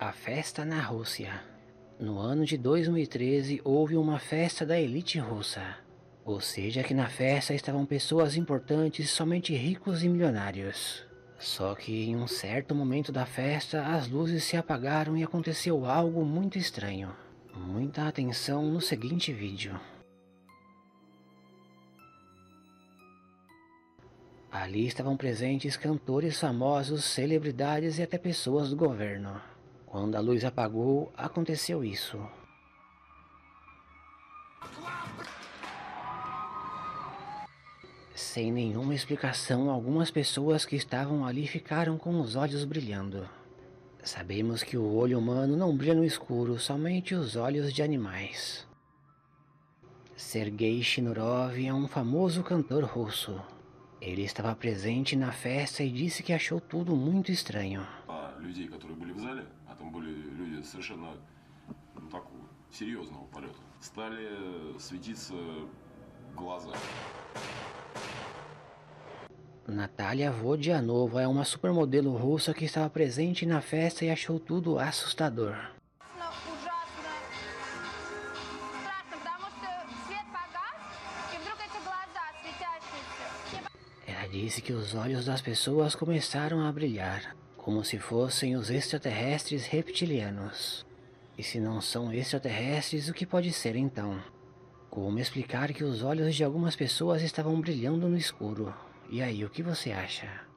A festa na Rússia. No ano de 2013 houve uma festa da elite russa. Ou seja, que na festa estavam pessoas importantes, somente ricos e milionários. Só que em um certo momento da festa as luzes se apagaram e aconteceu algo muito estranho. Muita atenção no seguinte vídeo. Ali estavam presentes cantores famosos, celebridades e até pessoas do governo. Quando a luz apagou, aconteceu isso. Sem nenhuma explicação, algumas pessoas que estavam ali ficaram com os olhos brilhando. Sabemos que o olho humano não brilha no escuro, somente os olhos de animais. Sergei Shinurov é um famoso cantor russo. Ele estava presente na festa e disse que achou tudo muito estranho людей, которые были в зале, а там были люди совершенно ну, такого серьезного полета, стали светиться глаза. Natália Vodianova é uma supermodelo russa que estava presente na festa e achou tudo assustador. Ela disse que os olhos das pessoas começaram a brilhar como se fossem os extraterrestres reptilianos. E se não são extraterrestres, o que pode ser então? Como explicar que os olhos de algumas pessoas estavam brilhando no escuro? E aí, o que você acha?